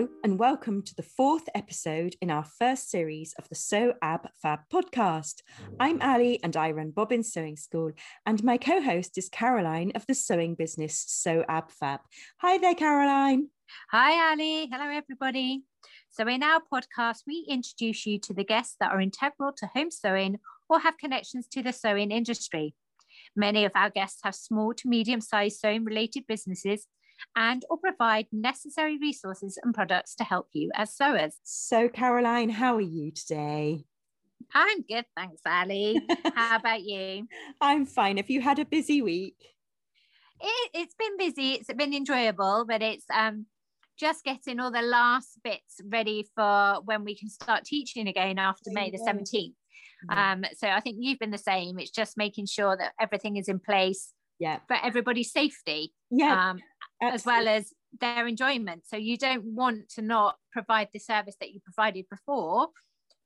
And welcome to the fourth episode in our first series of the Sew Ab Fab podcast. I'm Ali and I run Bobbin Sewing School, and my co host is Caroline of the sewing business Sew Ab Fab. Hi there, Caroline. Hi, Ali. Hello, everybody. So, in our podcast, we introduce you to the guests that are integral to home sewing or have connections to the sewing industry. Many of our guests have small to medium sized sewing related businesses and or provide necessary resources and products to help you as sewers. So, Caroline, how are you today? I'm good, thanks, Ali. how about you? I'm fine. Have you had a busy week? It, it's been busy. It's been enjoyable, but it's um just getting all the last bits ready for when we can start teaching again after May the 17th. Um, so I think you've been the same. It's just making sure that everything is in place yeah. for everybody's safety. Yeah. Um, as well as their enjoyment. So you don't want to not provide the service that you provided before,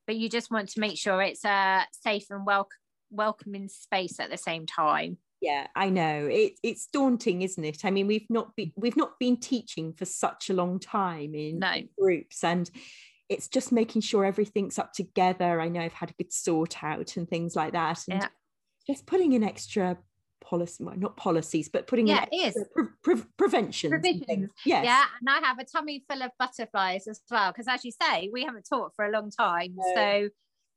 but you just want to make sure it's a safe and wel- welcoming space at the same time. Yeah, I know. It, it's daunting, isn't it? I mean, we've not been we've not been teaching for such a long time in no. groups and it's just making sure everything's up together. I know I've had a good sort out and things like that. And yeah. just putting in extra policy, not policies, but putting yeah, in it is. Pre- pre- prevention. Provisions. Yes. Yeah, and I have a tummy full of butterflies as well, because as you say, we haven't taught for a long time. No. So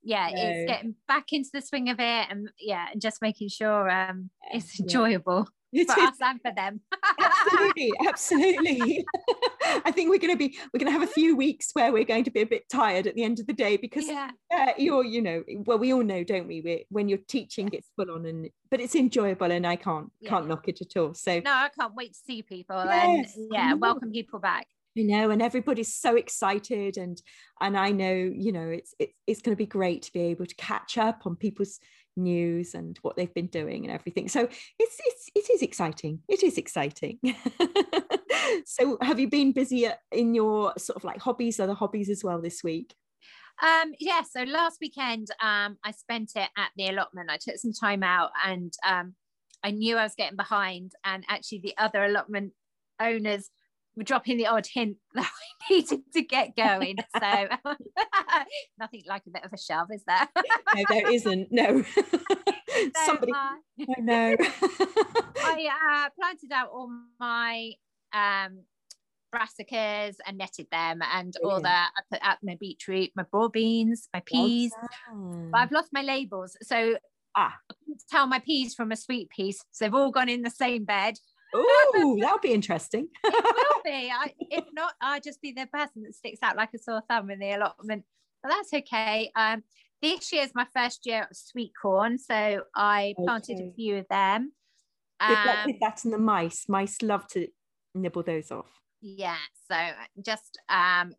yeah, no. it's getting back into the swing of it and yeah, and just making sure um it's enjoyable. It for is. us and for them. absolutely, absolutely. I think we're going to be we're going to have a few weeks where we're going to be a bit tired at the end of the day because yeah. uh, you're you know well we all know don't we we when you're teaching it's full on and but it's enjoyable and I can't yeah. can't knock it at all. So no, I can't wait to see people yes, and yeah, welcome people back. I know, and everybody's so excited, and and I know, you know, it's it's it's going to be great to be able to catch up on people's news and what they've been doing and everything. So it's it's it is exciting. It is exciting. so have you been busy in your sort of like hobbies, other hobbies as well this week? Um, yeah, so last weekend um, I spent it at the allotment. I took some time out and um, I knew I was getting behind, and actually the other allotment owners were dropping the odd hint that I needed to get going. So nothing like a bit of a shove, is there? no, there isn't. No. Somebody. I know. I uh, planted out all my um, brassicas and netted them and Brilliant. all that. I put out my beetroot, my broad beans, my peas. Awesome. But I've lost my labels. So ah. I tell my peas from a sweet piece. So they've all gone in the same bed. Oh, that'll be interesting. it will be. I, if not, I'll just be the person that sticks out like a sore thumb in the allotment. But that's okay. Um, this year is my first year of sweet corn, so I planted okay. a few of them. Um, with, that, with that and the mice, mice love to nibble those off. Yeah, so just um,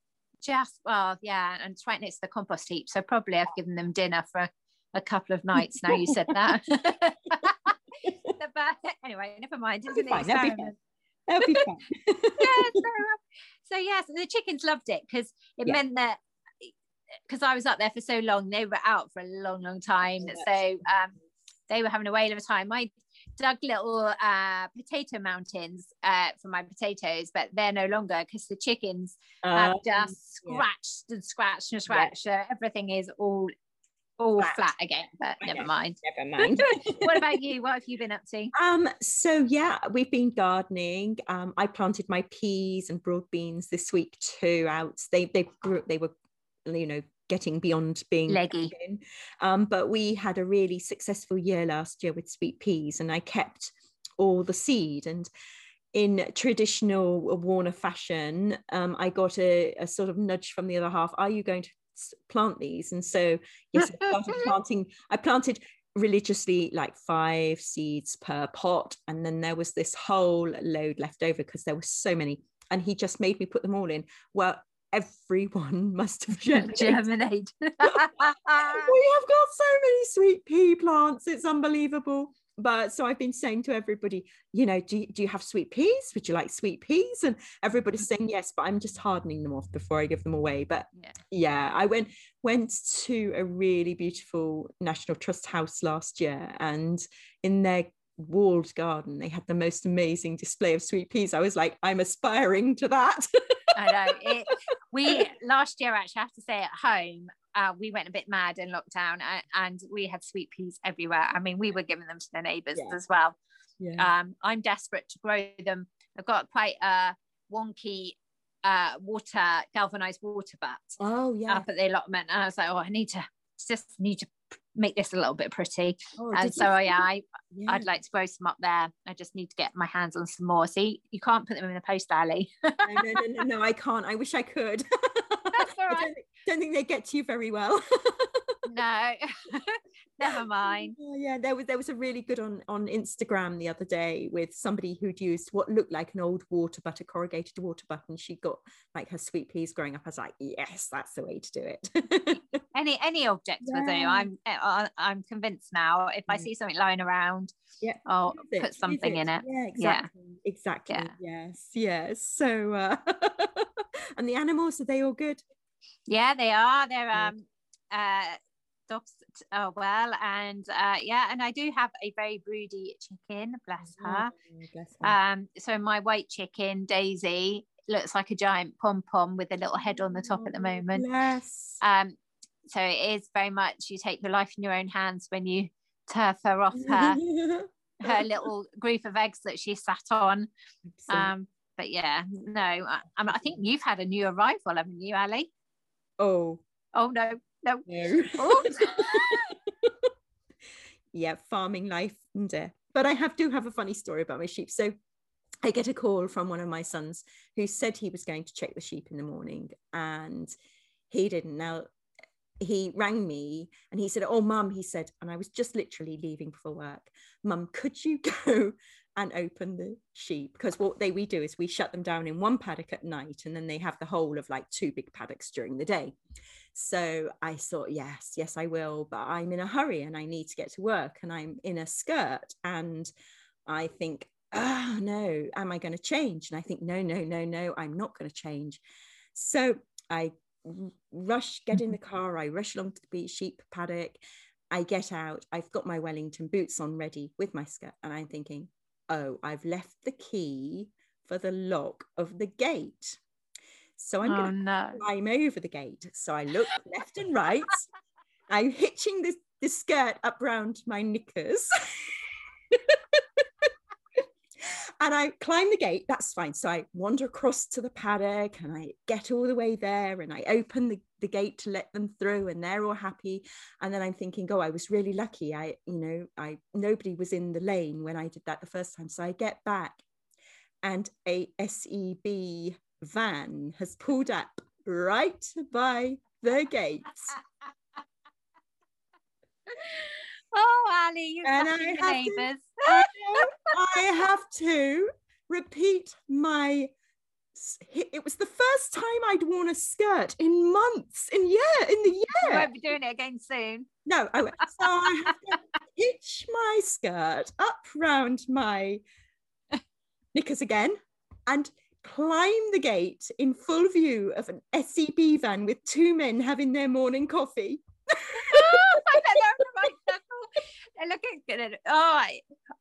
just well, yeah, and it's right next to the compost heap. So probably I've given them dinner for a, a couple of nights now. You said that. but anyway, never mind. It's an experiment. That'll be fun. yeah, so, so yes, the chickens loved it because it yeah. meant that because I was up there for so long, they were out for a long, long time. Yes. So um, they were having a whale of a time. I dug little uh, potato mountains uh, for my potatoes, but they're no longer because the chickens have um, just scratched yeah. and scratched and scratched. Yeah. So everything is all all flat, flat again, but never mind. Never mind. what about you? What have you been up to? Um, so yeah, we've been gardening. Um, I planted my peas and broad beans this week too. Out they they grew they were you know getting beyond being leggy. Um, but we had a really successful year last year with sweet peas, and I kept all the seed and in traditional Warner fashion, um, I got a, a, sort of nudge from the other half. Are you going to plant these. And so yes i started planting i planted religiously like five seeds per pot. And then there was this whole load left over because there were so many. And he just made me put them all in. Well everyone must have germinated. germinated. we have got so many sweet pea plants. It's unbelievable but so I've been saying to everybody, you know, do you, do you have sweet peas? Would you like sweet peas? And everybody's saying yes, but I'm just hardening them off before I give them away. But yeah, yeah I went went to a really beautiful National Trust house last year, and in their walled garden they had the most amazing display of sweet peas. I was like, I'm aspiring to that. I know it. We last year actually I have to say at home uh, we went a bit mad in lockdown and, and, we had sweet peas everywhere. I mean, we were giving them to the neighbours yeah. as well. Yeah. Um, I'm desperate to grow them. I've got quite a wonky uh, water galvanized water butt. Oh yeah. Up at the allotment, and I was like, oh, I need to just need to make this a little bit pretty. Oh, and so yeah, I yeah. I'd like to grow some up there. I just need to get my hands on some more. See, you can't put them in the post alley. no, no, no, no, no, I can't. I wish I could. That's all right. I don't, think they get to you very well. no, never mind. Oh, yeah, there was there was a really good on on Instagram the other day with somebody who'd used what looked like an old water butt, a corrugated water butt, and she got like her sweet peas growing up. I was like, yes, that's the way to do it. any any object yeah. will do. I'm uh, I'm convinced now. If I see something lying around, yeah, I'll it, put something it. in it. Yeah, exactly, yeah. exactly. Yeah. Yes, yes. So, uh, and the animals are they all good? Yeah, they are. They're um uh dogs oh well and uh yeah and i do have a very broody chicken bless oh, her, oh, bless her. um so my white chicken daisy looks like a giant pom pom with a little head on the top at the oh, moment. yes um so it is very much you take your life in your own hands when you turf her off her her little group of eggs that she sat on. Um but yeah no I, I think you've had a new arrival haven't you ali oh oh no no. no. yeah, farming life. And, uh, but I have do have a funny story about my sheep. So I get a call from one of my sons who said he was going to check the sheep in the morning and he didn't. Now he rang me and he said, Oh, mum, he said, and I was just literally leaving for work. Mum, could you go and open the sheep? Because what they we do is we shut them down in one paddock at night and then they have the whole of like two big paddocks during the day. So I thought, yes, yes, I will, but I'm in a hurry and I need to get to work and I'm in a skirt. And I think, oh no, am I going to change? And I think, no, no, no, no, I'm not going to change. So I rush, get in the car, I rush along to the beach sheep paddock. I get out, I've got my Wellington boots on ready with my skirt, and I'm thinking, oh, I've left the key for the lock of the gate. So I'm oh, going to no. climb over the gate. So I look left and right. I'm hitching the, the skirt up round my knickers. and I climb the gate. That's fine. So I wander across to the paddock and I get all the way there and I open the, the gate to let them through and they're all happy. And then I'm thinking, oh, I was really lucky. I, you know, I nobody was in the lane when I did that the first time. So I get back and a SEB van has pulled up right by the gates. oh, Ali, you and I have, to, I, I have to repeat my it was the first time I'd worn a skirt in months, in year, in the year. You won't be doing it again soon. No, I won't. So I have to hitch my skirt up round my knickers again and climb the gate in full view of an SEB van with two men having their morning coffee. oh, I bet they're looking good. Oh,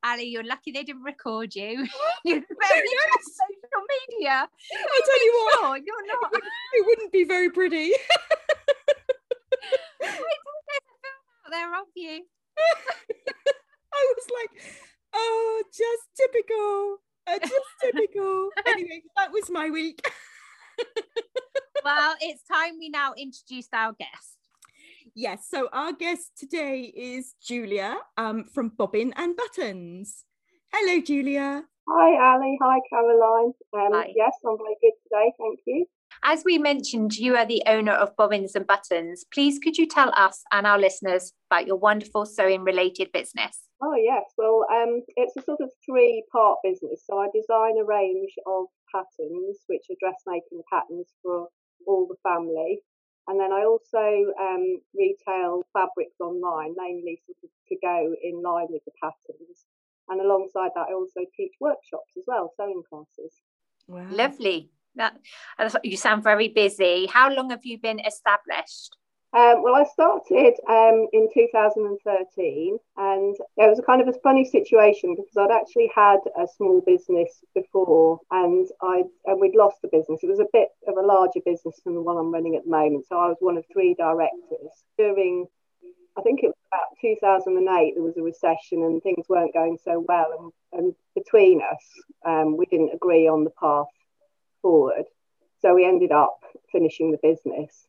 Ali, you're lucky they didn't record you. You're very social media. I tell you what, sure you're not. It, it wouldn't be very pretty. there's a film out there of you. I was like, oh, just typical. Uh, just typical. anyway, that was my week. well, it's time we now introduce our guest. Yes, so our guest today is Julia um, from Bobbins and Buttons. Hello, Julia. Hi, Ali. Hi, Caroline. Um, Hi. Yes, I'm very good today. Thank you. As we mentioned, you are the owner of Bobbins and Buttons. Please, could you tell us and our listeners about your wonderful sewing related business? Oh, yes. Well, um, it's a sort of three part business. So I design a range of patterns, which are dressmaking patterns for all the family. And then I also um, retail fabrics online, mainly sort of to go in line with the patterns. And alongside that, I also teach workshops as well, sewing classes. Wow. Lovely. That you sound very busy. How long have you been established? Um, well, I started um, in 2013, and it was a kind of a funny situation because I'd actually had a small business before, and I and we'd lost the business. It was a bit of a larger business than the one I'm running at the moment, so I was one of three directors. During, I think it was about 2008, there was a recession and things weren't going so well, and, and between us, um, we didn't agree on the path forward, so we ended up finishing the business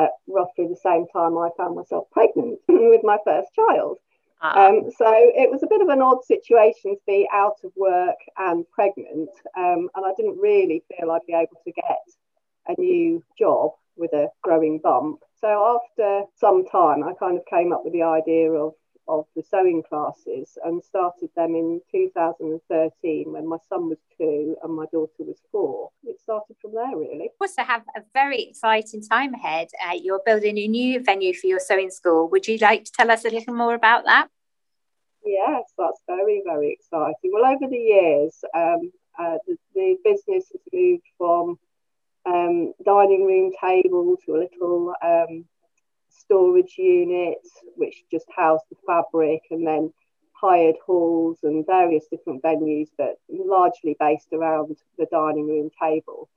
at roughly the same time I found myself pregnant with my first child. Uh-huh. Um, so it was a bit of an odd situation to be out of work and pregnant, um, and I didn't really feel I'd be able to get a new job with a growing bump. So after some time, I kind of came up with the idea of of the sewing classes and started them in 2013 when my son was two and my daughter was four. It started from there, really. You also have a very exciting time ahead. Uh, you're building a new venue for your sewing school. Would you like to tell us a little more about that? Yes, that's very, very exciting. Well, over the years, um, uh, the, the, business has moved from um, dining room table to a little um, storage unit, which just housed the fabric, and then hired halls and various different venues, but largely based around the dining room table.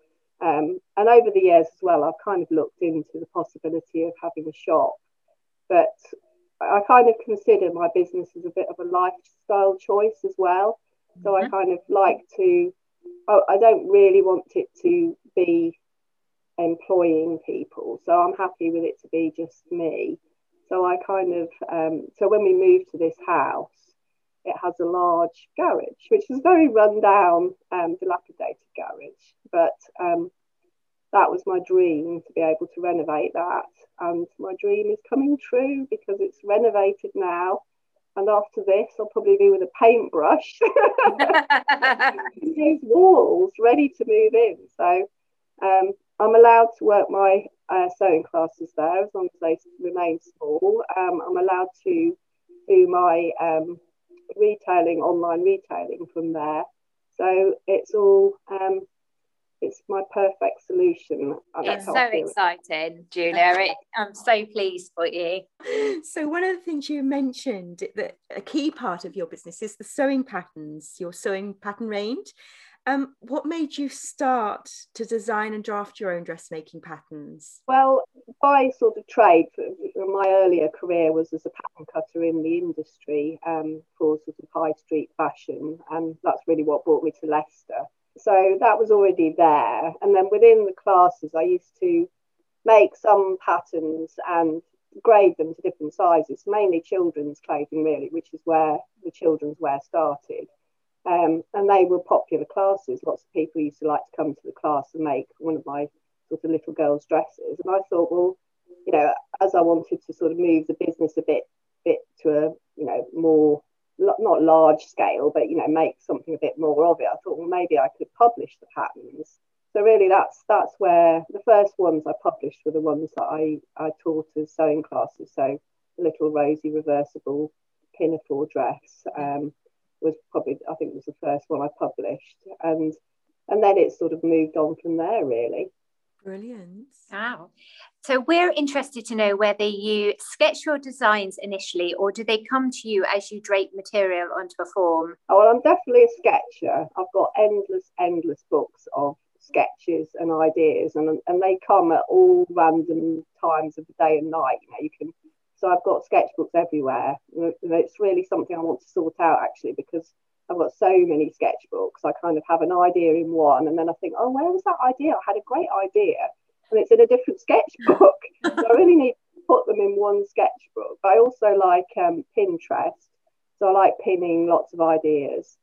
Um, and over the years as well, I've kind of looked into the possibility of having a shop, but I kind of consider my business as a bit of a lifestyle choice as well. So mm-hmm. I kind of like to, I don't really want it to be employing people. So I'm happy with it to be just me. So I kind of, um, so when we moved to this house, it has a large garage, which is very run down, um, dilapidated garage. But um, that was my dream to be able to renovate that. And my dream is coming true because it's renovated now. And after this, I'll probably be with a paintbrush, these walls ready to move in. So um, I'm allowed to work my uh, sewing classes there as long as they remain small. Um, I'm allowed to do my um, retailing, online retailing from there. So it's all, um, it's my perfect solution. It's so exciting, Julia. I'm so pleased for you. So one of the things you mentioned that a key part of your business is the sewing patterns, your sewing pattern range. Um, what made you start to design and draft your own dressmaking patterns? Well, by sort of trade, my earlier career was as a pattern cutter in the industry um, for sort of high street fashion, and that's really what brought me to Leicester. So that was already there. And then within the classes, I used to make some patterns and grade them to different sizes, mainly children's clothing, really, which is where the children's wear started. Um, and they were popular classes. Lots of people used to like to come to the class and make one of my sort of little girls' dresses. And I thought, well, you know, as I wanted to sort of move the business a bit, bit to a, you know, more not large scale, but you know, make something a bit more of it. I thought, well, maybe I could publish the patterns. So really, that's that's where the first ones I published were the ones that I I taught as sewing classes. So, little rosy reversible pinafore dress. Um, was probably I think was the first one I published, and and then it sort of moved on from there really. Brilliant. Wow. So we're interested to know whether you sketch your designs initially or do they come to you as you drape material onto a form? Oh, well, I'm definitely a sketcher. I've got endless, endless books of sketches and ideas and, and they come at all random times of the day and night. You know, you can so I've got sketchbooks everywhere. It's really something I want to sort out actually because I've got so many sketchbooks. I kind of have an idea in one and then I think, oh, where was that idea? I had a great idea and it's in a different sketchbook. so I really need to put them in one sketchbook. But I also like um, Pinterest. So I like pinning lots of ideas.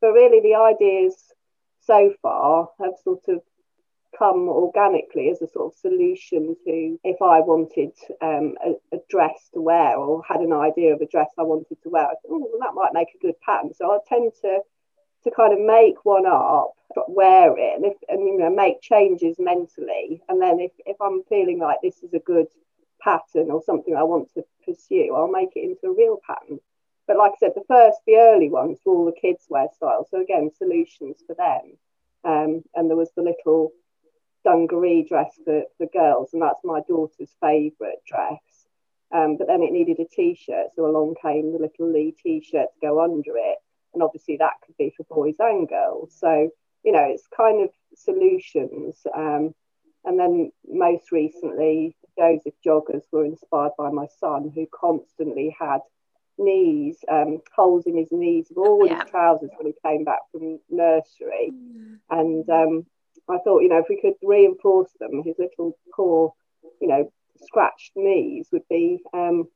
But really the ideas so far have sort of come organically as a sort of solution to if I wanted um, a, a, dress to wear or had an idea of a dress I wanted to wear. I thought, oh, well, that might make a good pattern. So I tend to to kind of make one up, wear it, and, if, and you know make changes mentally. And then if, if I'm feeling like this is a good pattern or something I want to pursue, I'll make it into a real pattern. But like I said, the first, the early ones were all the kids' wear styles. So again, solutions for them. Um, and there was the little dungaree dress for, for girls, and that's my daughter's favourite dress. Um, but then it needed a t-shirt, so along came the little Lee t-shirt to go under it, and obviously that could be for boys and girls. So you know, it's kind of solutions. Um, and then most recently, Joseph joggers were inspired by my son, who constantly had knees, um, holes in his knees of all yeah. his trousers when he came back from nursery. Mm. And um, I thought, you know, if we could reinforce them, his little poor, you know, scratched knees would be, um,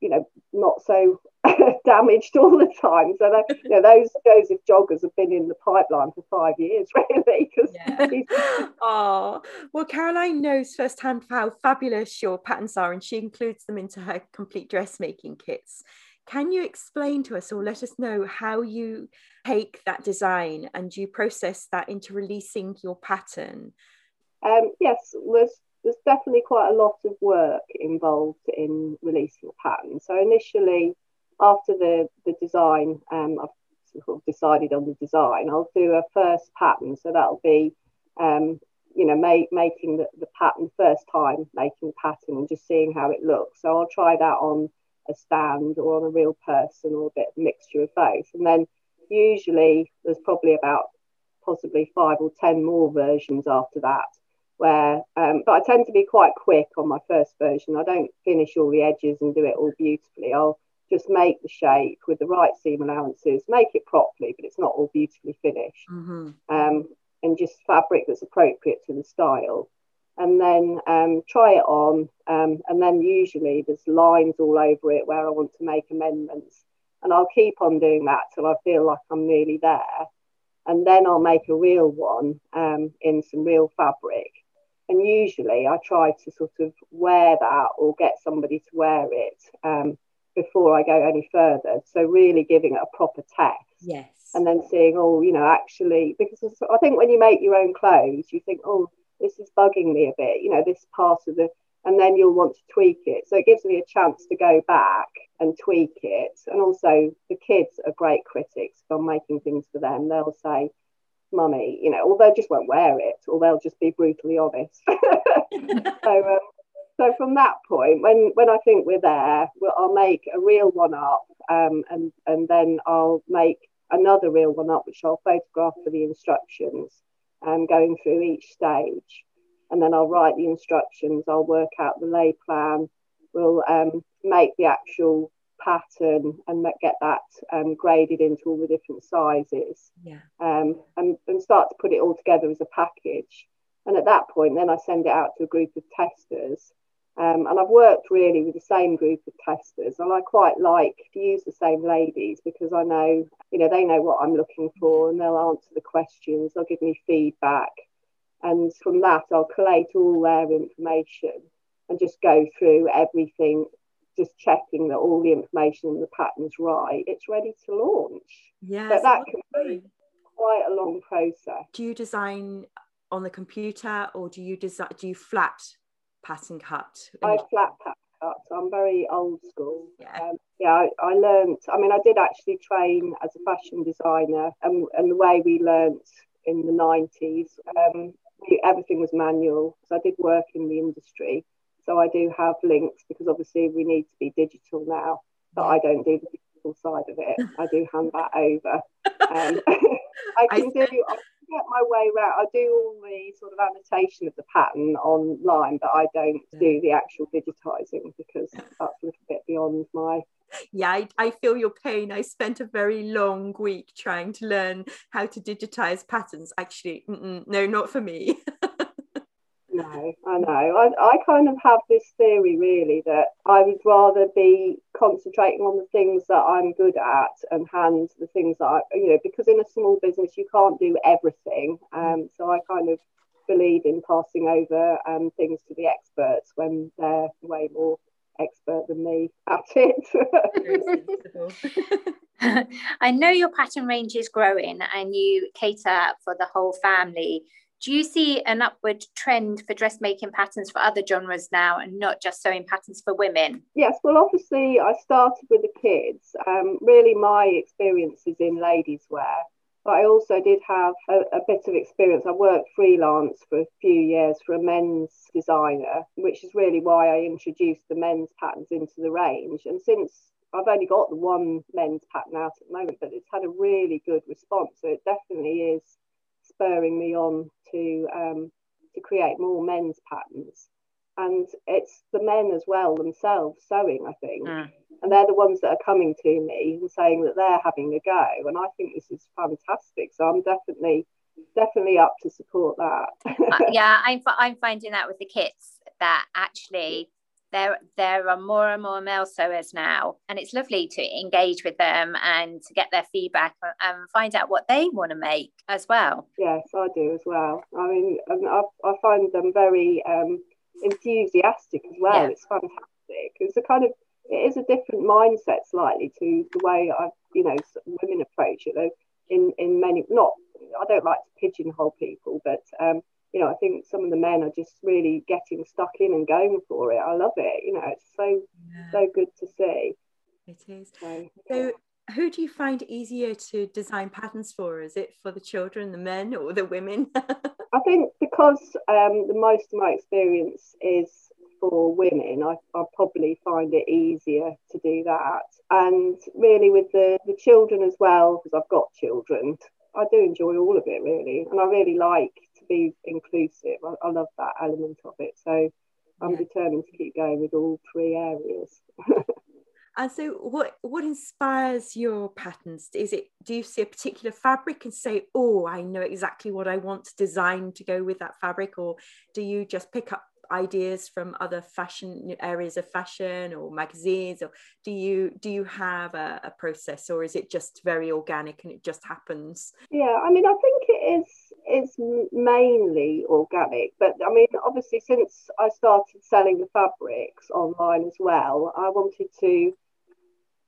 you know, not so damaged all the time. So that, you know, those Joseph joggers have been in the pipeline for five years, really. Because Yeah. oh, well, Caroline knows firsthand how fabulous your patterns are, and she includes them into her complete dressmaking kits. Can you explain to us or let us know how you take that design and you process that into releasing your pattern? Um, yes, there's there's definitely quite a lot of work involved in releasing a pattern. So initially, after the the design, um, I've sort of decided on the design. I'll do a first pattern, so that'll be, um, you know, make, making the, the pattern first time, making the pattern and just seeing how it looks. So I'll try that on a stand or on a real person or a bit of mixture of both, and then usually there's probably about possibly five or ten more versions after that where um, but I tend to be quite quick on my first version. I don't finish all the edges and do it all beautifully. I'll just make the shape with the right seam allowances, make it properly, but it's not all beautifully finished. Mm-hmm. Um, and just fabric that's appropriate to the style. And then um, try it on. Um, and then usually there's lines all over it where I want to make amendments. And I'll keep on doing that till I feel like I'm nearly there. And then I'll make a real one um, in some real fabric. And usually I try to sort of wear that or get somebody to wear it um, before I go any further. So really giving it a proper test. Yes. And then seeing, oh, you know, actually, because I think when you make your own clothes, you think, oh, this is bugging me a bit, you know, this part of the, and then you'll want to tweak it. So it gives me a chance to go back and tweak it. And also, the kids are great critics. If I'm making things for them, they'll say, Mummy, you know, or they just won't wear it, or they'll just be brutally honest. so, um, so from that point, when when I think we're there, we'll, I'll make a real one up, um, and and then I'll make another real one up, which I'll photograph for the instructions, um, going through each stage, and then I'll write the instructions. I'll work out the lay plan. We'll um, make the actual pattern and get that um, graded into all the different sizes yeah. um, and, and start to put it all together as a package. And at that point, then I send it out to a group of testers um, and I've worked really with the same group of testers, and I quite like to use the same ladies because I know, you know, they know what I'm looking for and they'll answer the questions, they'll give me feedback. And from that, I'll collate all their information and just go through everything, just checking that all the information in the pattern's right. It's ready to launch. Yeah. But that can be quite a long process. Do you design on the computer or do you design, do you flat pattern cut? I flat pattern cut. So I'm very old school. Yeah. Um, yeah, I, I learned. I mean, I did actually train as a fashion designer, and, and the way we learnt in the 90s, um, everything was manual. So I did work in the industry. So I do have links because obviously we need to be digital now, but I don't do the digital side of it. I do hand that over. Um, I can I do. Get my way around. I do all the sort of annotation of the pattern online, but I don't do the actual digitizing because that's a little bit beyond my. Yeah, I, I feel your pain. I spent a very long week trying to learn how to digitize patterns. Actually, no, not for me. No, I know. I, I kind of have this theory really that I would rather be concentrating on the things that I'm good at and hand the things that I, you know, because in a small business you can't do everything. Um, so I kind of believe in passing over um, things to the experts when they're way more expert than me at it. I know your pattern range is growing and you cater for the whole family. Do you see an upward trend for dressmaking patterns for other genres now and not just sewing patterns for women? Yes, well, obviously, I started with the kids. Um, really, my experience is in ladies' wear. but I also did have a, a, bit of experience. I worked freelance for a few years for a men's designer, which is really why I introduced the men's patterns into the range. And since I've only got the one men's pattern out at the moment, but it's had a really good response. So it definitely is spurring me on to um, to create more men's patterns. And it's the men as well themselves sewing, I think. Mm and they're the ones that are coming to me and saying that they're having a go and i think this is fantastic so i'm definitely definitely up to support that uh, yeah I'm, I'm finding that with the kits that actually there there are more and more male sewers now and it's lovely to engage with them and to get their feedback and find out what they want to make as well yes i do as well i mean i, I find them very um, enthusiastic as well yeah. it's fantastic it's a kind of it is a different mindset slightly to the way I, you know, women approach it. Though in in many, not I don't like to pigeonhole people, but um, you know, I think some of the men are just really getting stuck in and going for it. I love it. You know, it's so yeah. so good to see. It is. So, so who do you find easier to design patterns for? Is it for the children, the men, or the women? I think because um, the most of my experience is for women, I, I probably find it easier to do that. And really, with the, the children as well, because I've got children, I do enjoy all of it really. And I really like to be inclusive. I, I love that element of it. So I'm yeah. determined to keep going with all three areas. And so, what what inspires your patterns? Is it do you see a particular fabric and say, "Oh, I know exactly what I want to design to go with that fabric," or do you just pick up ideas from other fashion areas of fashion or magazines or do you do you have a, a, process or is it just very organic and it just happens yeah i mean i think it is it's mainly organic but i mean obviously since i started selling the fabrics online as well i wanted to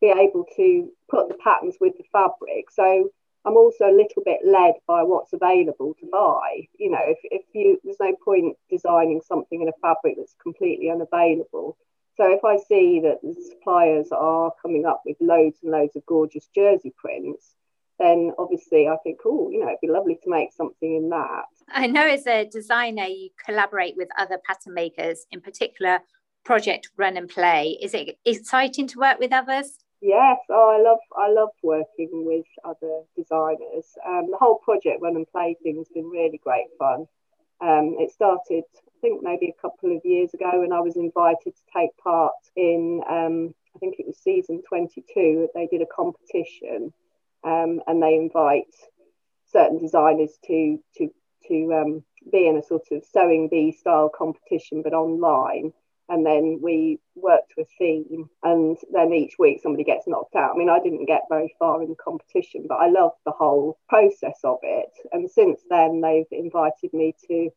be able to put the patterns with the fabric so I'm also a little bit led by what's available to buy. You know, if, if you there's no point designing something in a fabric that's completely unavailable. So if I see that the suppliers are coming up with loads and loads of gorgeous jersey prints, then obviously I think, oh, you know, it'd be lovely to make something in that. I know as a designer, you collaborate with other pattern makers, in particular, Project Run and Play. Is it exciting to work with others? Yes, oh, I love I love working with other designers. Um, the whole project Run and Play thing has been really great fun. Um, it started, I think, maybe a couple of years ago, when I was invited to take part in, um, I think it was season 22. They did a competition, um, and they invite certain designers to to to um, be in a sort of sewing bee style competition, but online. And then we work to a theme and then each week somebody gets knocked out. I mean i didn't get very far in the competition but i loved the whole process of it. And since then they've invited me to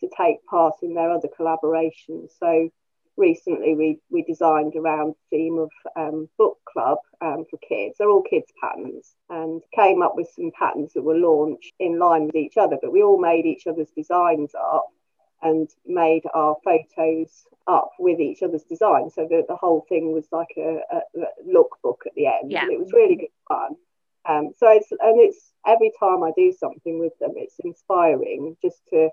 to take part in their other collaborations. So recently we we designed around the theme of um, book club um, for kids. They're all kids patterns and came up with some patterns that were launched in line with each other but we all made each other's designs up and made our photos up with each other's design. So that the whole thing was like a, a, a lookbook at the end. Yeah. and it was really good fun. Um, so it's and it's every time I do something with them it's inspiring just to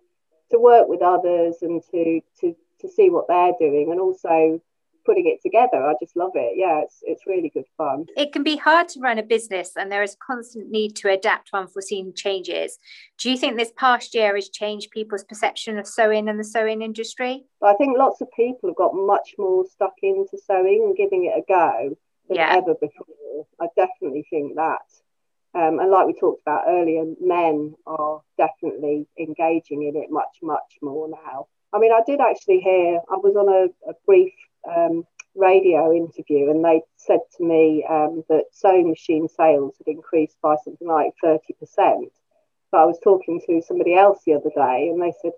to work with others and to to to see what they're doing and also putting it together. I just love it. Yeah, it's it's really good fun. It can be hard to run a business and there is constant need to adapt to unforeseen changes. Do you think this past year has changed people's perception of sewing and the sewing industry? I think lots of people have got much more stuck into sewing and giving it a go than yeah. ever before. I definitely think that. Um, and like we talked about earlier, men are definitely engaging in it much, much more now. I mean, I did actually hear, I was on a, a brief um, radio interview, and they said to me um, that sewing machine sales had increased by something like 30%. But I was talking to somebody else the other day, and they said,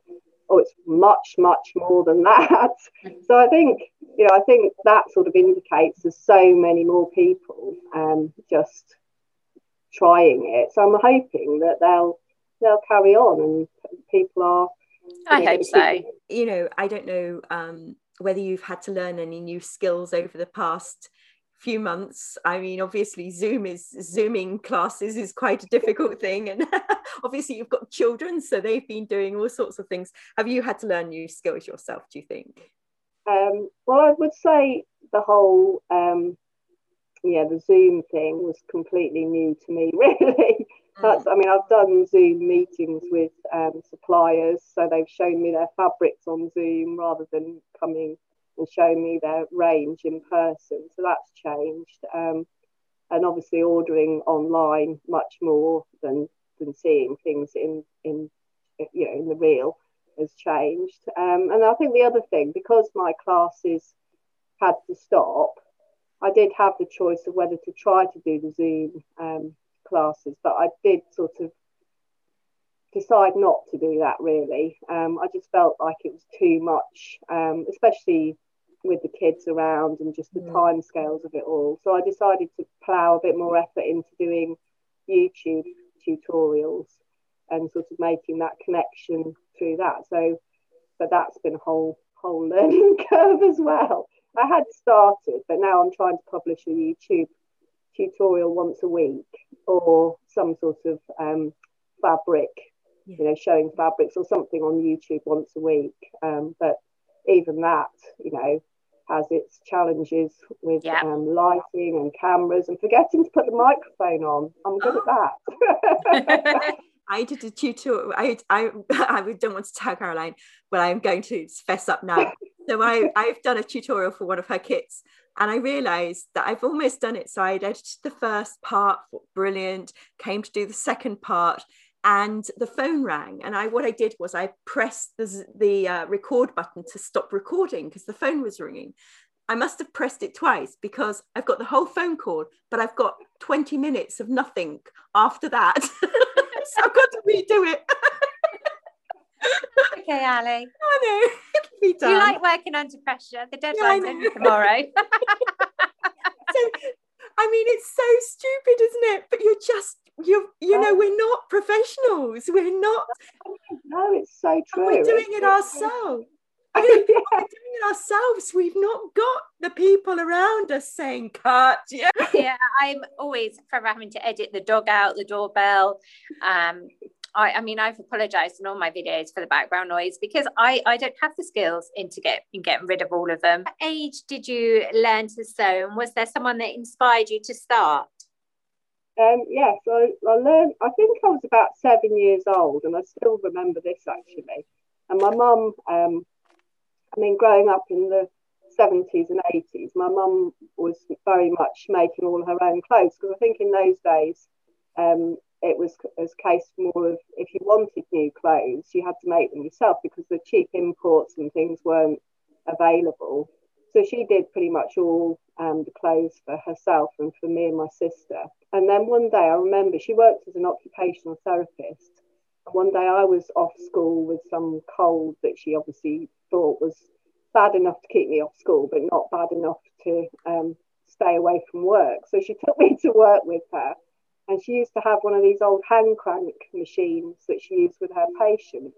oh, it's much, much more than that. so I think, you know, I think that sort of indicates there's so many more people um, just trying it. So I'm hoping that they'll they'll carry on and people are. I hope so. You know, I don't know um, whether you've had to learn any new skills over the past few months. I mean obviously zoom is zooming classes is quite a difficult thing and obviously you've got children so they've been doing all sorts of things. Have you had to learn new skills yourself do you think? Um, well i would say the whole um, yeah the zoom thing was completely new to me really that's i mean i've done zoom meetings with um, suppliers so they've shown me their fabrics on zoom rather than coming and showing me their range in person so that's changed um, and obviously ordering online much more than than seeing things in in you know in the real has changed um, and i think the other thing because my classes had to stop i did have the choice of whether to try to do the zoom um, classes, but I did sort of decide not to do that really. Um, I just felt like it was too much, um, especially with the kids around and just the mm. time scales of it all. So I decided to plough a bit more effort into doing YouTube tutorials and sort of making that connection through that. So, but that's been a whole whole learning curve as well. I had started, but now I'm trying to publish a YouTube tutorial once a week or some sort of um, fabric, yeah. you know, showing fabrics or something on YouTube once a week. Um, but even that, you know, has its challenges with yeah. um, lighting and cameras and forgetting to put the microphone on. I'm good at that. I did a tutorial. I, I, I don't want to tell Caroline, but I'm going to fess up now. So I, I've done a tutorial for one of her kits and I realized that I've almost done it. So I edited the first part, brilliant, came to do the second part, and the phone rang. And I what I did was I pressed the, the uh, record button to stop recording because the phone was ringing. I must have pressed it twice because I've got the whole phone call, but I've got 20 minutes of nothing after that. so I've got to redo it. okay, Ali. I know. It'll be done. You like working under pressure. The deadline's yeah, tomorrow. so, I mean, it's so stupid, isn't it? But you're just you you know we're not professionals. We're not. No, it's so true. we're doing it ourselves. I mean, yeah. we're doing it ourselves. We've not got the people around us saying cut. Yeah. Yeah, I'm always forever having to edit the dog out, the doorbell. Um, I, I mean, I've apologized in all my videos for the background noise because I, I don't have the skills into get in getting rid of all of them. What age did you learn to sew, and was there someone that inspired you to start? Um, yes, yeah, so I learned. I think I was about seven years old, and I still remember this actually. And my mum, um, I mean, growing up in the 70s and 80s, my mum was very much making all her own clothes because I think in those days um, it was a case more of if you wanted new clothes, you had to make them yourself because the cheap imports and things weren't available. So she did pretty much all um, the clothes for herself and for me and my sister. And then one day I remember she worked as an occupational therapist. One day I was off school with some cold that she obviously thought was bad enough to keep me off school, but not bad enough to um, stay away from work. So she took me to work with her and she used to have one of these old hand crank machines that she used with her patients.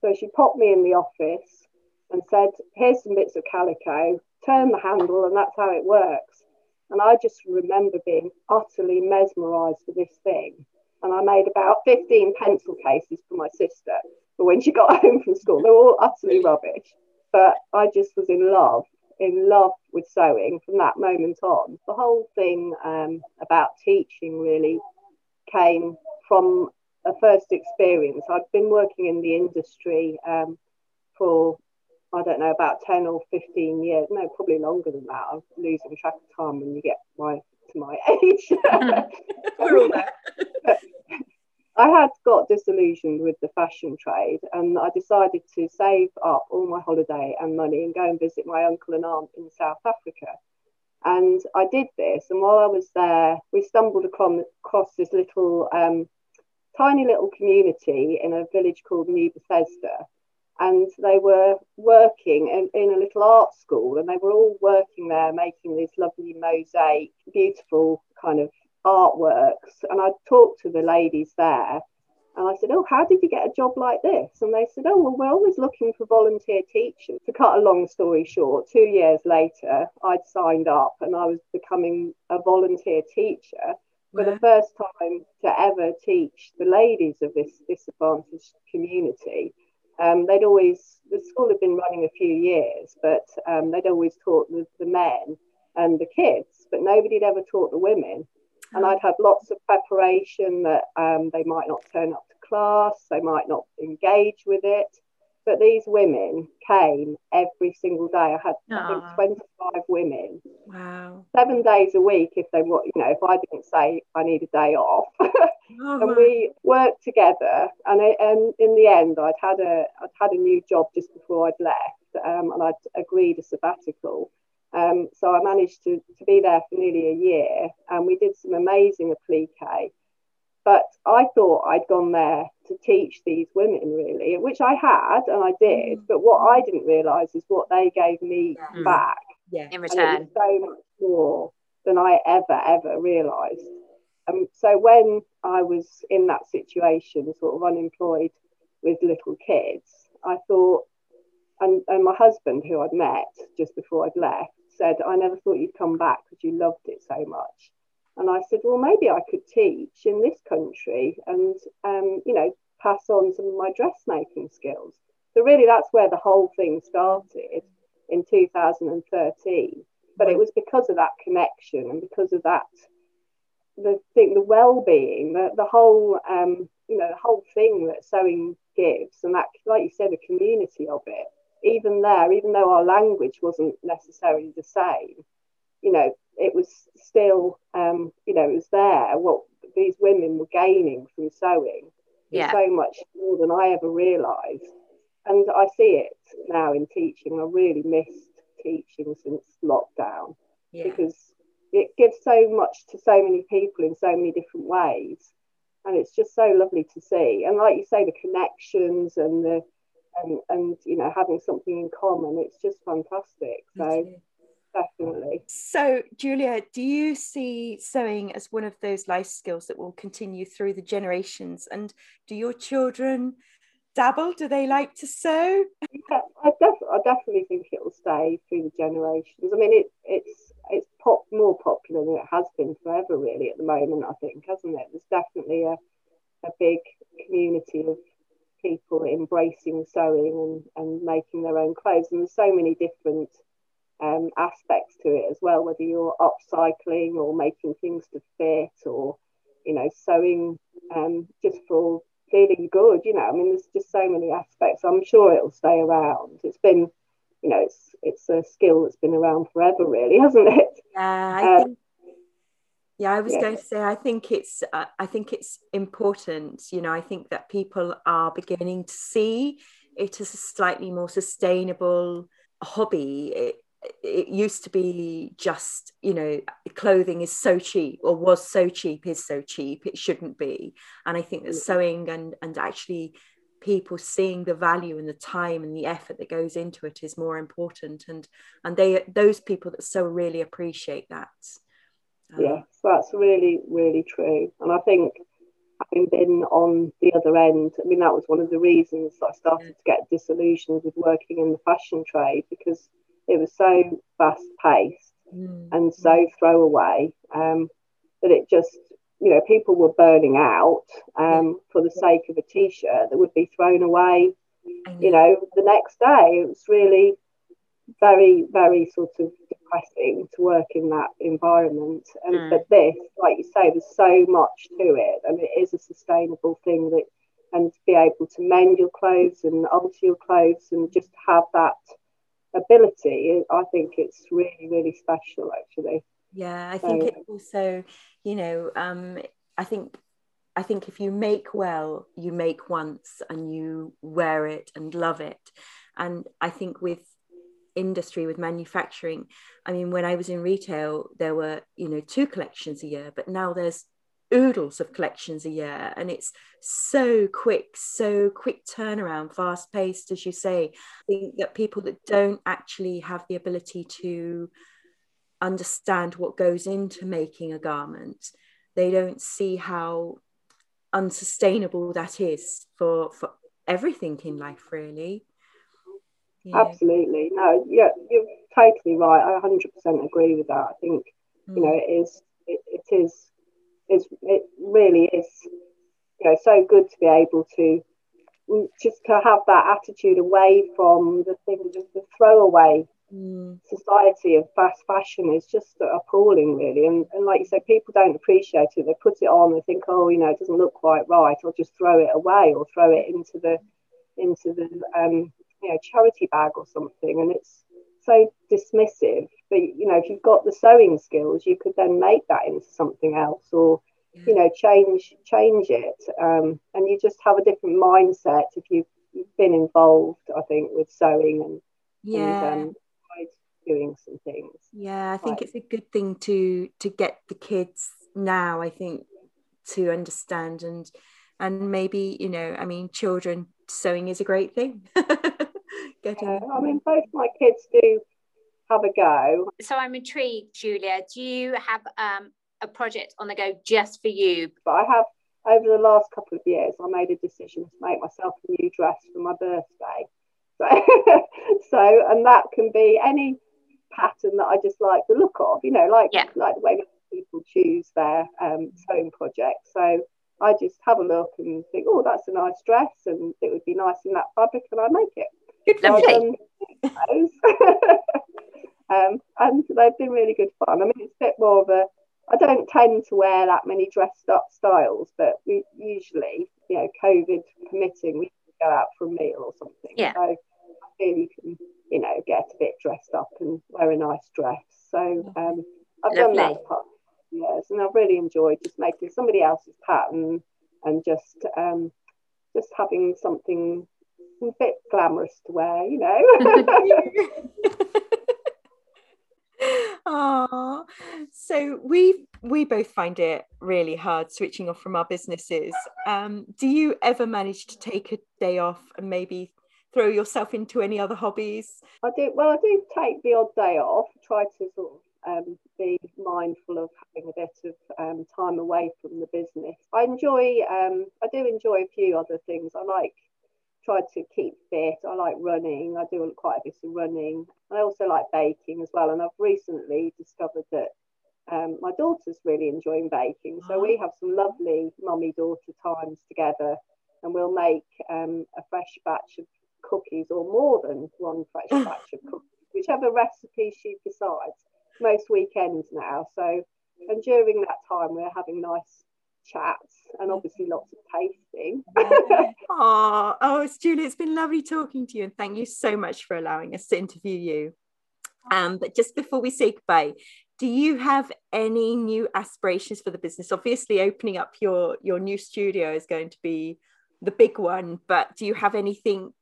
So she popped me in the office and said, Here's some bits of calico, turn the handle, and that's how it works. And I just remember being utterly mesmerized with this thing. And I made about 15 pencil cases for my sister for when she got home from school. They were all utterly rubbish. But I just was in love in love with sewing from that moment on. The whole thing um, about teaching really came from a first experience. I'd been working in the industry um, for, I don't know, about 10 or 15 years. No, probably longer than that. I'm losing track of time when you get my my age. We're all there. I had got disillusioned with the fashion trade and I decided to save up all my holiday and money and go and visit my uncle and aunt in South Africa. And I did this, and while I was there, we stumbled across, this little, um, tiny little community in a village called Nieu-Bethesda. And they were working in, in a little art school, and they were all working there, making these lovely mosaic, beautiful kind of artworks and I talked to the ladies there And I said, Oh, how did you get a job like this? And they said, Oh, well, we're always looking for volunteer teachers. To cut a long story short, two years later, I'd signed up and I was becoming a volunteer teacher for the first time to ever teach the ladies of this disadvantaged community. Um, they'd always, the school had been running a few years, but um, they'd always taught the, the men and the kids, but nobody had ever taught the women. And I'd had lots of preparation that um, they might not turn up to class, they might not engage with it. But these women came every single day. I had I think 25 women. Wow. Seven days a week if they were, you know, if I didn't say I need a day off. oh, and we worked together and, it, and in the end I'd had a I'd had a new job just before I'd left um, and I'd agreed a sabbatical. Um, so I managed to, to be there for nearly a year and we did some amazing applique but I thought I'd gone there to teach these women, really, which I had and I did. Mm. But what I didn't realise is what they gave me yeah. Mm. back. Yeah. In return. so much more than I ever, ever realised. Um, so when I was in that situation, sort of unemployed with little kids, I thought, and, and my husband, who I'd met just before I'd left, said, I never thought you'd come back because you loved it so much. And I said, well, maybe I could teach in this country and, um, you know, pass on some of my dressmaking skills. So really, that's where the whole thing started in 2013. But it was because of that connection and because of that, the thing, the well-being, the, the whole, um, you know, the whole thing that sewing gives, and that, like you said, the community of it. Even there, even though our language wasn't necessarily the same, you know, it was still, um, you know, it was there. What these women were gaining from sewing yeah. so much more than I ever realised. And I see it now in teaching. I really missed teaching since lockdown yeah. because it gives so much to so many people in so many different ways. And it's just so lovely to see. And like you say, the connections and the and, and you know having something in common, it's just fantastic. So definitely. So, Julia, do you see sewing as one of those life skills that will continue through the generations? And do your children dabble? Do they like to sew? Yeah, I, def- I definitely think it will stay through the generations. I mean, it, it's it's pop more popular than it has been forever, really, at the moment. I think, hasn't it? There's definitely a a big community of people embracing sewing and, and making their own clothes. And there's so many different um, aspects to it as well, whether you're upcycling or making things to fit or, you know, sewing um, just for feeling good. You know, I mean, there's just so many aspects. I'm sure it'll stay around. It's been, you know, it's it's a skill that's been around forever, really, hasn't it? Yeah, I um, think. Yeah, I was yeah. going to say I think it's uh, I think it's important. You know, I think that people are beginning to see it as a slightly more sustainable hobby. It, it used to be just you know clothing is so cheap or was so cheap is so cheap it shouldn't be. And i think that sewing and and actually people seeing the value and the time and the effort that goes into it is more important. And and they those people that so really appreciate that. Um, yes that's really really true. And i think having been on the other end i mean that was one of the reasons i started to get disillusioned with working in the fashion trade because it was so fast paced mm. and so throwaway um, that it just, you know, people were burning out um, for the sake of a t shirt that would be thrown away, you know, the next day. It was really very, very sort of depressing to work in that environment. And mm. but this, like you say, there's so much to it, and it is a sustainable thing that, and to be able to mend your clothes and alter your clothes and just have that ability, I think it's really, really special actually. Yeah, I think so, it also, you know, um, I think I think if you make well, you make once and you wear it and love it. And I think with industry, with manufacturing, I mean, when I was in retail, there were, you know, two collections a year, but now there's oodles of collections a year and it's so quick so quick turnaround fast paced as you say. I think that people that don't actually have the ability to understand what goes into making a garment they don't see how unsustainable that is for for everything in life really. Yeah. absolutely. No yeah you're totally right. I 100% agree with that. I think mm. you know it is it, it is is it really is you know so good to be able to just to have that attitude away from the thing the, the throwaway mm. society of fast fashion is just appalling, really. And, and like you said, people don't appreciate it. They put it on, they think, oh, you know, it doesn't look quite right, or just throw it away, or throw it into the into the um, you know charity bag or something. And it's so dismissive. But you know, if you've got the sewing skills, you could then make that into something else, or you know, change change it. Um, and you just have a different mindset if you've been involved. I think with sewing and yeah. And, um, doing some things. Yeah, I think it's a good thing to to get the kids now. I think to understand and and maybe you know, I mean, children sewing is a great thing. yeah, I mean, both my kids do have a go. So I'm intrigued, Julia. Do you have um, a project on the go just for you? But I have over the last couple of years, I made a decision to make myself a new dress for my birthday. So, so and that can be any pattern that I just like the look of, you know, like yeah. like the way people choose their um, sewing projects. So I just have a look and think, oh, that's a nice dress, and it would be nice in that fabric, and I make it. Lovely. um, and they've been really good fun. I mean, it's a bit more of a. I don't tend to wear that many dressed up styles, but we usually, you know, COVID permitting, we go out for a meal or something. Yeah. So I feel you can you know, get a bit dressed up and wear a nice dress. So um, I've Lovely. done that part years, and I've really enjoyed just making somebody else's pattern and just um, just having something a bit glamorous to wear, you know. Oh, so we we both find it really hard switching off from our businesses. Um, do you ever manage to take a day off and maybe throw yourself into any other hobbies? I do. Well, I do take the odd day off. Try to sort of um, be mindful of having a bit of um, time away from the business. I enjoy. Um, I do enjoy a few other things. I like try to keep fit. I like running. I do quite a bit of running. I also like baking as well. And I've recently discovered that um, my daughter's really enjoying baking. So we have some lovely mummy daughter times together, and we'll make um, a fresh batch of cookies or more than one fresh batch of cookies, whichever recipe she decides. Most weekends now. So, and during that time, we're having nice chats and obviously lots of tasting. oh, oh, it's Julie. It's been lovely talking to you, and thank you so much for allowing us to interview you. Um, but just before we say goodbye, do you have any new aspirations for the business? Obviously, opening up your your new studio is going to be the big one, but do you have anything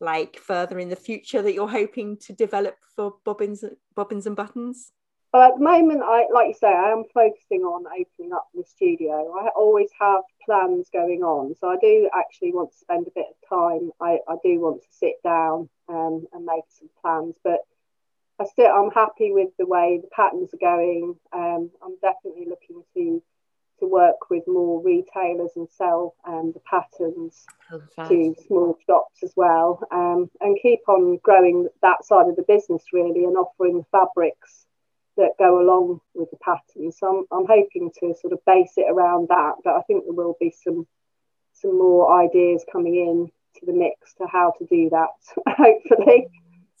like further in the future that you're hoping to develop for bobbins bobbins and buttons well at the moment i like you say i am focusing on opening up the studio. I always have plans going on. So i do actually want to spend a bit of time. I, I do want to sit down um, and make some plans. But I still I'm happy with the way the patterns are going. Um, I'm definitely looking to to work with more retailers and sell um, the patterns oh, to small shops as well um, and keep on growing that side of the business really and offering fabrics that go along with the patterns. So I'm, I'm hoping to sort of base it around that, but I think there will be some some more ideas coming in to the mix to how to do that, hopefully.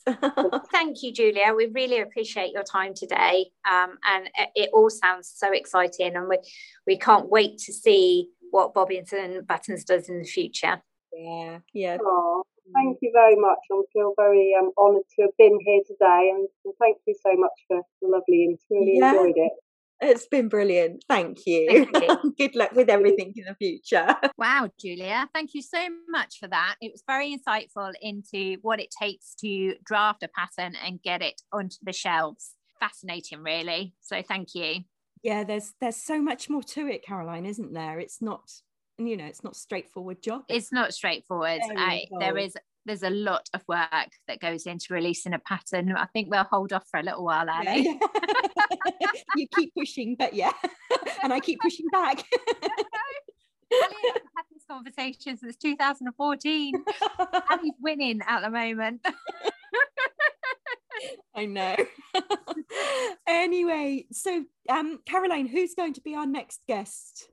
Thank you, Julia. We really appreciate your time today. Um, and it all sounds so exciting. And we, we can't wait to see what Bobbins and Buttons does in the future. Yeah, yeah. Oh, thank you very much. I feel very um, honoured to have been here today. And, and thank you so much for the lovely interview. Really yeah. enjoyed it. It's been brilliant. Thank you. Thank you. Good luck with everything in the future. Wow, Julia. Thank you so much for that. It was very insightful into what it takes to draft a pattern and get it onto the shelves. Fascinating, really. So thank you. Yeah, there's there's so much more to it, Caroline, isn't there? It's not you know, it's not straightforward job. It's not straightforward. I, there is there's a lot of work that goes into releasing a pattern. I think we'll hold off for a little while, Ali. Yeah. you keep pushing, but yeah, and I keep pushing back. had this conversation since 2014. Abby's winning at the moment. I know. anyway, so um, Caroline, who's going to be our next guest?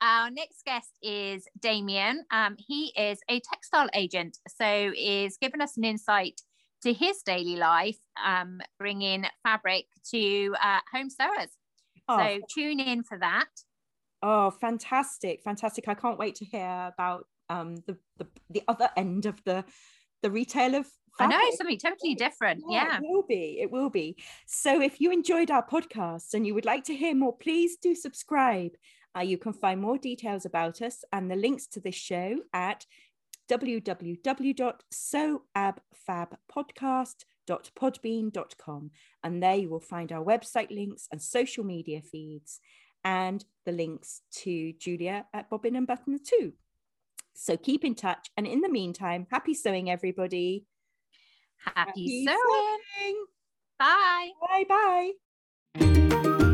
Our next guest is Damien. Um, he is a textile agent, so is giving us an insight to his daily life, um, bringing fabric to uh, home sewers. Oh. So tune in for that. Oh, fantastic! Fantastic! I can't wait to hear about um, the, the the other end of the the retail of fabric. I know something totally different. Yeah, yeah, it will be. It will be. So, if you enjoyed our podcast and you would like to hear more, please do subscribe. Uh, you can find more details about us and the links to this show at www.soabfabpodcast.podbean.com. And there you will find our website links and social media feeds and the links to Julia at Bobbin and Button too. So keep in touch. And in the meantime, happy sewing, everybody. Happy, happy sewing. sewing. Bye. Bye bye.